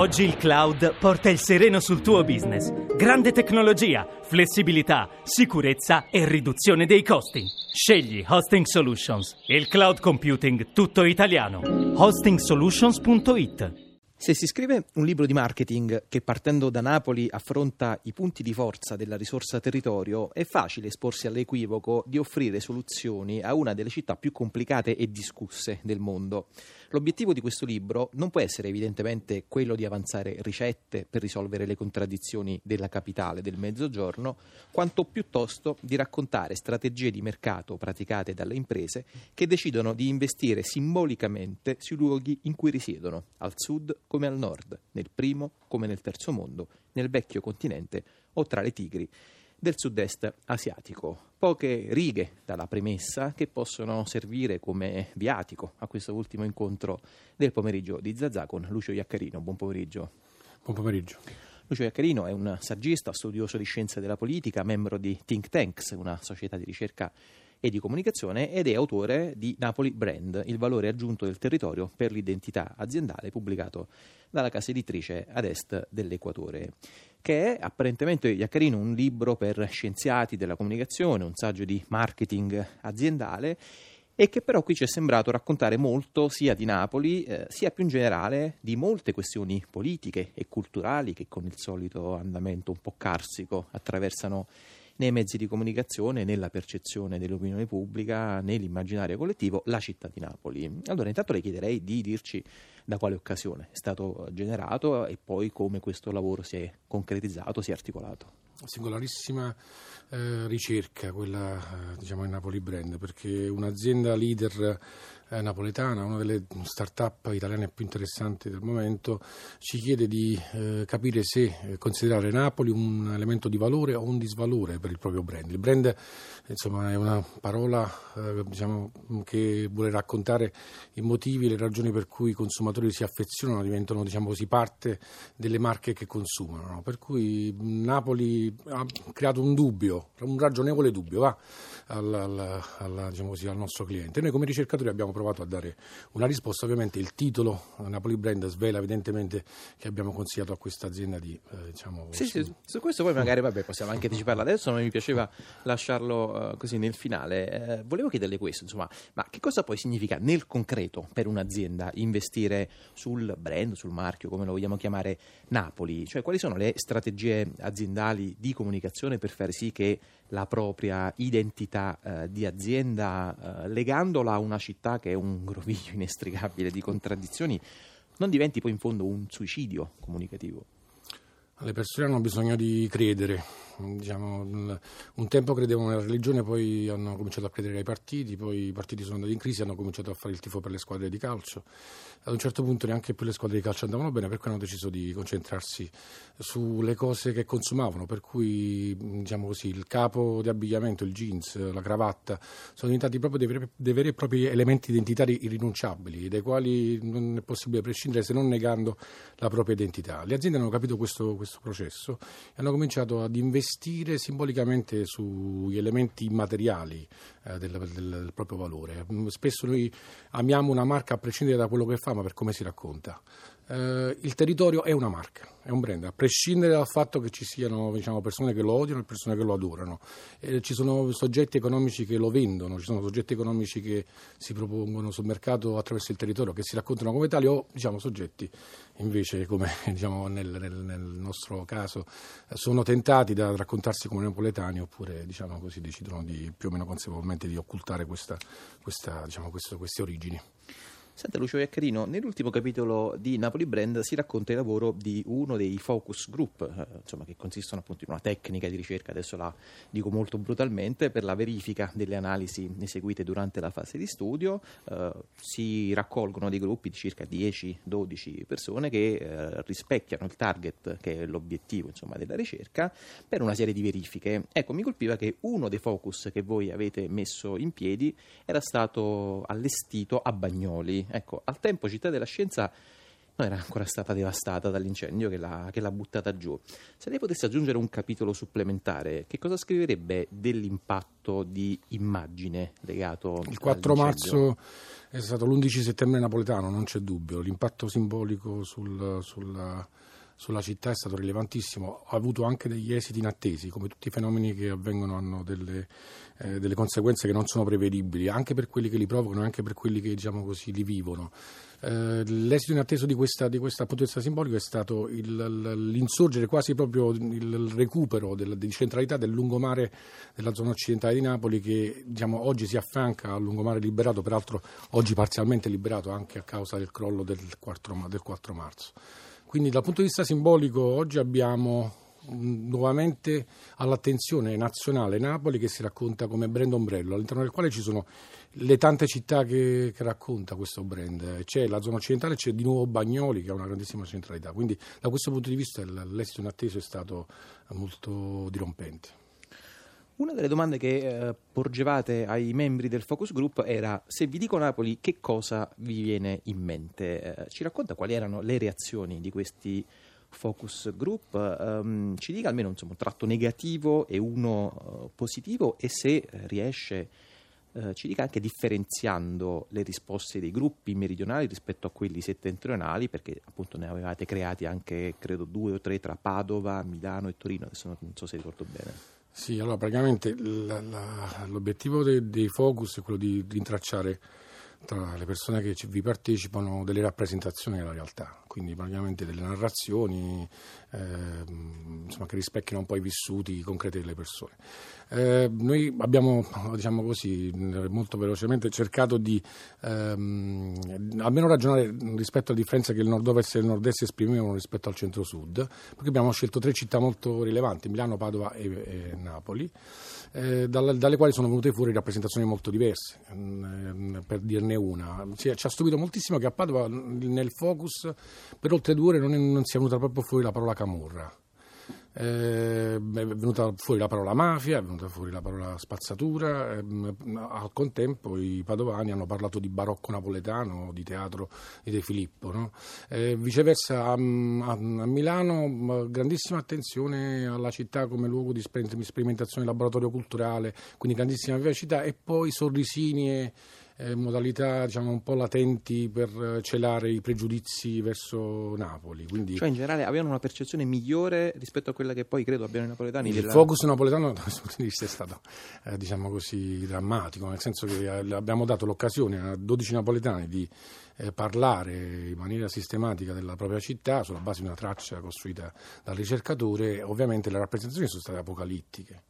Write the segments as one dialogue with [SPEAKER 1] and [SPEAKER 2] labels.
[SPEAKER 1] Oggi il cloud porta il sereno sul tuo business. Grande tecnologia, flessibilità, sicurezza e riduzione dei costi. Scegli Hosting Solutions, il cloud computing tutto italiano. hostingsolutions.it
[SPEAKER 2] se si scrive un libro di marketing che partendo da Napoli affronta i punti di forza della risorsa territorio, è facile esporsi all'equivoco di offrire soluzioni a una delle città più complicate e discusse del mondo. L'obiettivo di questo libro non può essere evidentemente quello di avanzare ricette per risolvere le contraddizioni della capitale del mezzogiorno, quanto piuttosto di raccontare strategie di mercato praticate dalle imprese che decidono di investire simbolicamente sui luoghi in cui risiedono, al sud come al nord, nel primo come nel terzo mondo, nel vecchio continente o tra le tigri del sud-est asiatico. Poche righe dalla premessa che possono servire come viatico a questo ultimo incontro del pomeriggio di Zazà con Lucio Iaccarino. Buon pomeriggio.
[SPEAKER 3] Buon pomeriggio.
[SPEAKER 2] Lucio Iaccarino è un saggista, studioso di scienze della politica, membro di Think Tanks, una società di ricerca e di comunicazione ed è autore di Napoli Brand, il valore aggiunto del territorio per l'identità aziendale, pubblicato dalla casa editrice ad est dell'Equatore, che è apparentemente Iaccarino un libro per scienziati della comunicazione, un saggio di marketing aziendale e che però qui ci è sembrato raccontare molto sia di Napoli, eh, sia più in generale di molte questioni politiche e culturali che con il solito andamento un po' carsico attraversano nei mezzi di comunicazione, nella percezione dell'opinione pubblica, nell'immaginario collettivo, la città di Napoli. Allora, intanto le chiederei di dirci da quale occasione è stato generato e poi come questo lavoro si è concretizzato, si è articolato.
[SPEAKER 3] Singolarissima eh, ricerca quella eh, diciamo in Napoli Brand perché un'azienda leader eh, napoletana, una delle start-up italiane più interessanti del momento, ci chiede di eh, capire se eh, considerare Napoli un elemento di valore o un disvalore per il proprio brand. Il brand insomma, è una parola eh, diciamo, che vuole raccontare i motivi le ragioni per cui i consumatori si affezionano, diventano diciamo così, parte delle marche che consumano. No? Per cui Napoli ha creato un dubbio, un ragionevole dubbio va, al, al, al, diciamo così, al nostro cliente. Noi come ricercatori abbiamo provato a dare una risposta. Ovviamente il titolo Napoli Brand svela evidentemente che abbiamo consigliato a questa azienda di eh, diciamo,
[SPEAKER 2] sì, su... sì, su questo poi magari vabbè, possiamo anche anticiparla adesso, ma mi piaceva lasciarlo uh, così nel finale. Eh, volevo chiederle questo, insomma, ma che cosa poi significa nel concreto per un'azienda investire sul brand, sul marchio, come lo vogliamo chiamare, Napoli? Cioè quali sono le strategie aziendali di comunicazione per fare sì che la propria identità eh, di azienda, eh, legandola a una città che è un groviglio inestricabile di contraddizioni, non diventi poi in fondo un suicidio comunicativo.
[SPEAKER 3] Le persone hanno bisogno di credere, diciamo, un tempo credevano nella religione, poi hanno cominciato a credere ai partiti, poi i partiti sono andati in crisi, hanno cominciato a fare il tifo per le squadre di calcio. Ad un certo punto neanche più le squadre di calcio andavano bene, per cui hanno deciso di concentrarsi sulle cose che consumavano, per cui diciamo così, il capo di abbigliamento, il jeans, la cravatta, sono diventati proprio dei veri, dei veri e propri elementi identitari irrinunciabili, dai quali non è possibile prescindere se non negando la propria identità. Le aziende hanno capito questo, questo processo e hanno cominciato ad investire simbolicamente sugli elementi immateriali eh, del, del, del, proprio valore. Spesso noi amiamo una marca a prescindere da quello che fa, ma per come si racconta eh, il territorio è una marca, è un brand, a prescindere dal fatto che ci siano diciamo, persone che lo odiano e persone che lo adorano. Eh, ci sono soggetti economici che lo vendono, ci sono soggetti economici che si propongono sul mercato attraverso il territorio, che si raccontano come tali, o diciamo, soggetti invece, come diciamo, nel, nel, nel, nostro caso, sono tentati da raccontarsi come napoletani oppure diciamo così, decidono di, più o meno consapevolmente di occultare questa, questa, diciamo, questo, queste origini.
[SPEAKER 2] Senta Lucio Iaccarino, nell'ultimo capitolo di Napoli Brand si racconta il lavoro di uno dei focus group, eh, insomma, che consistono appunto in una tecnica di ricerca, adesso la dico molto brutalmente, per la verifica delle analisi eseguite durante la fase di studio. Eh, si raccolgono dei gruppi di circa 10-12 persone che eh, rispecchiano il target, che è l'obiettivo insomma, della ricerca, per una serie di verifiche. Ecco, mi colpiva che uno dei focus che voi avete messo in piedi era stato allestito a Bagnoli Ecco, al tempo Città della Scienza era ancora stata devastata dall'incendio che l'ha, che l'ha buttata giù. Se lei potesse aggiungere un capitolo supplementare, che cosa scriverebbe dell'impatto di immagine legato
[SPEAKER 3] Il 4 marzo è stato l'11 settembre napoletano, non c'è dubbio. L'impatto simbolico sul, sulla, sulla città è stato rilevantissimo, ha avuto anche degli esiti inattesi, come tutti i fenomeni che avvengono hanno delle, eh, delle conseguenze che non sono prevedibili, anche per quelli che li provocano, anche per quelli che diciamo così, li vivono. Eh, l'esito inatteso di questa, di questa potenza simbolica è stato il, l'insorgere quasi proprio il recupero della, di centralità del lungomare della zona occidentale di Napoli che diciamo, oggi si affianca al lungomare liberato, peraltro oggi parzialmente liberato anche a causa del crollo del 4, del 4 marzo. Quindi dal punto di vista simbolico oggi abbiamo nuovamente all'attenzione nazionale Napoli che si racconta come brand ombrello, all'interno del quale ci sono le tante città che, che racconta questo brand. C'è la zona occidentale, c'è di nuovo Bagnoli che ha una grandissima centralità, quindi da questo punto di vista l'esito inatteso è stato molto dirompente.
[SPEAKER 2] Una delle domande che eh, porgevate ai membri del focus group era se vi dico Napoli che cosa vi viene in mente? Eh, ci racconta quali erano le reazioni di questi focus group, um, ci dica almeno insomma, un tratto negativo e uno uh, positivo e se riesce uh, ci dica anche differenziando le risposte dei gruppi meridionali rispetto a quelli settentrionali, perché appunto ne avevate creati anche credo due o tre tra Padova, Milano e Torino, adesso non so se ricordo bene.
[SPEAKER 3] Sì, allora praticamente la, la, l'obiettivo dei, dei, focus è quello di rintracciare tra le persone che vi partecipano delle rappresentazioni della realtà, quindi praticamente delle narrazioni eh, insomma, che rispecchiano un po' i vissuti concreti delle persone. Eh, noi abbiamo, diciamo così, molto velocemente cercato di ehm, almeno ragionare rispetto alla differenza che il nord-ovest e il nord-est esprimevano rispetto al centro-sud, perché abbiamo scelto tre città molto rilevanti, Milano, Padova e, e Napoli eh, dalle, dalle, quali sono venute fuori rappresentazioni molto diverse. Mm, eh, per dirne una, ci, ci, ha stupito moltissimo che a Padova nel focus per oltre due ore non, è, non sia venuta proprio fuori la parola camorra eh, è venuta fuori la parola mafia, è venuta fuori la parola spazzatura, eh, al contempo i padovani hanno parlato di barocco napoletano, di teatro di De Filippo. No? Eh, viceversa a, a, a, Milano grandissima attenzione alla città come luogo di sperimentazione laboratorio culturale, quindi grandissima vivacità e poi sorrisini e eh, modalità diciamo, un po' latenti per eh, celare i pregiudizi verso Napoli. Quindi...
[SPEAKER 2] Cioè in generale avevano una percezione migliore rispetto a quella che poi credo abbiano i napoletani.
[SPEAKER 3] Il della... focus napoletano da questo punto di vista è stato eh, diciamo così, drammatico, nel senso che eh, abbiamo dato l'occasione a 12 napoletani di eh, parlare in maniera sistematica della propria città sulla base di una traccia costruita dal ricercatore. Ovviamente le rappresentazioni sono state apocalittiche.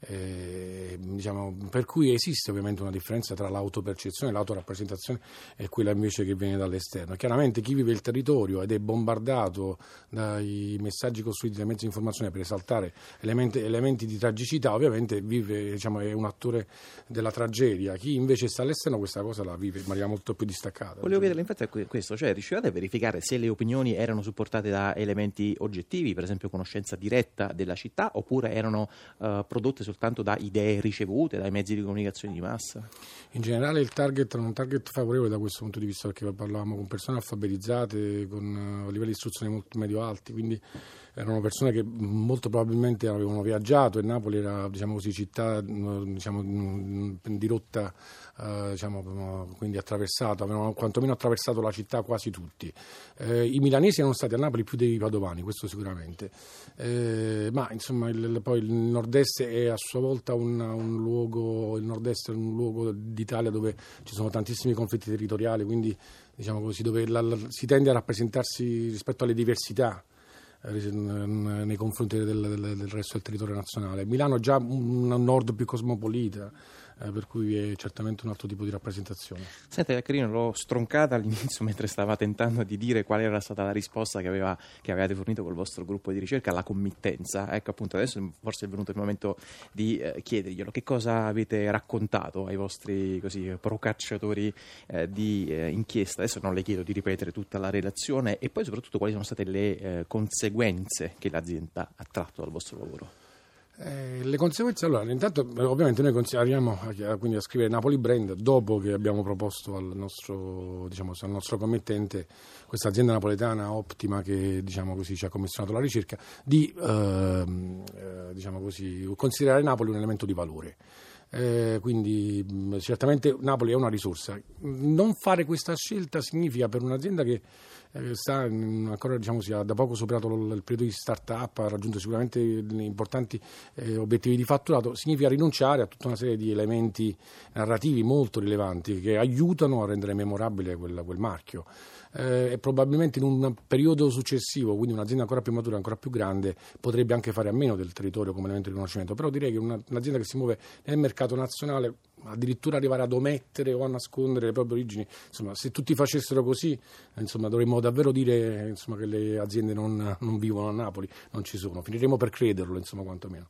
[SPEAKER 3] Eh, diciamo, per cui esiste ovviamente una differenza tra l'autopercezione, l'autorappresentazione e quella invece che viene dall'esterno. Chiaramente chi vive il territorio ed è bombardato dai messaggi costruiti dai mezzi di informazione per esaltare elementi, elementi di tragicità, ovviamente vive, diciamo, è un attore della tragedia. Chi invece sta all'esterno questa cosa la vive in maniera molto più distaccata.
[SPEAKER 2] Volevo chiederle infatti questo, cioè riuscivate a verificare se le opinioni erano supportate da elementi oggettivi, per esempio conoscenza diretta della città, oppure erano uh, prodotte soltanto da idee ricevute dai mezzi di comunicazione di massa?
[SPEAKER 3] In generale il target era un target favorevole da questo punto di vista perché parlavamo con persone alfabetizzate, con uh, livelli di istruzione molto medio alti, quindi erano persone che molto probabilmente avevano viaggiato e Napoli era diciamo così, città diciamo, di rotta eh, diciamo, quindi attraversato, avevano quantomeno attraversato la città quasi tutti. Eh, I milanesi erano stati a Napoli più dei padovani, questo sicuramente, eh, ma insomma il, poi il nord-est è a sua volta un, un luogo, il nord-est è un luogo d'Italia dove ci sono tantissimi conflitti territoriali, quindi diciamo così, dove la, la, si tende a rappresentarsi rispetto alle diversità nei confronti del, del, del, resto del territorio nazionale. Milano è già un nord più cosmopolita, eh, per cui è certamente un altro tipo di rappresentazione.
[SPEAKER 2] Senta, Carino, l'ho stroncata all'inizio mentre stava tentando di dire qual era stata la risposta che, aveva, che avevate fornito col vostro gruppo di ricerca alla committenza. Ecco, appunto, adesso forse è venuto il momento di eh, chiederglielo. Che cosa avete raccontato ai vostri così, procacciatori eh, di eh, inchiesta? Adesso non le chiedo di ripetere tutta la relazione e poi soprattutto quali sono state le eh, conseguenze che l'azienda ha tratto dal vostro lavoro.
[SPEAKER 3] Eh, le conseguenze, allora, intanto ovviamente noi arriviamo a, quindi a scrivere Napoli Brand dopo che abbiamo proposto al nostro, diciamo, al nostro committente, questa azienda napoletana ottima che diciamo così, ci ha commissionato la ricerca, di eh, eh, diciamo così, considerare Napoli un elemento di valore. Eh, quindi mh, certamente Napoli è una risorsa. Non fare questa scelta significa per un'azienda che eh, sta ancora diciamo, si ha da poco superato il periodo di start-up, ha raggiunto sicuramente importanti eh, obiettivi di fatturato, significa rinunciare a tutta una serie di elementi narrativi molto rilevanti che aiutano a rendere memorabile quel, quel marchio. Eh, e probabilmente in un periodo successivo, quindi un'azienda ancora più matura, ancora più grande, potrebbe anche fare a meno del territorio come elemento di riconoscimento, però direi che una, un'azienda che si muove nel mercato nazionale addirittura arrivare ad omettere o a nascondere le proprie origini, insomma, se tutti facessero così, insomma, dovremmo davvero dire insomma, che le aziende non, non vivono a Napoli, non ci sono, finiremo per crederlo, insomma, quantomeno.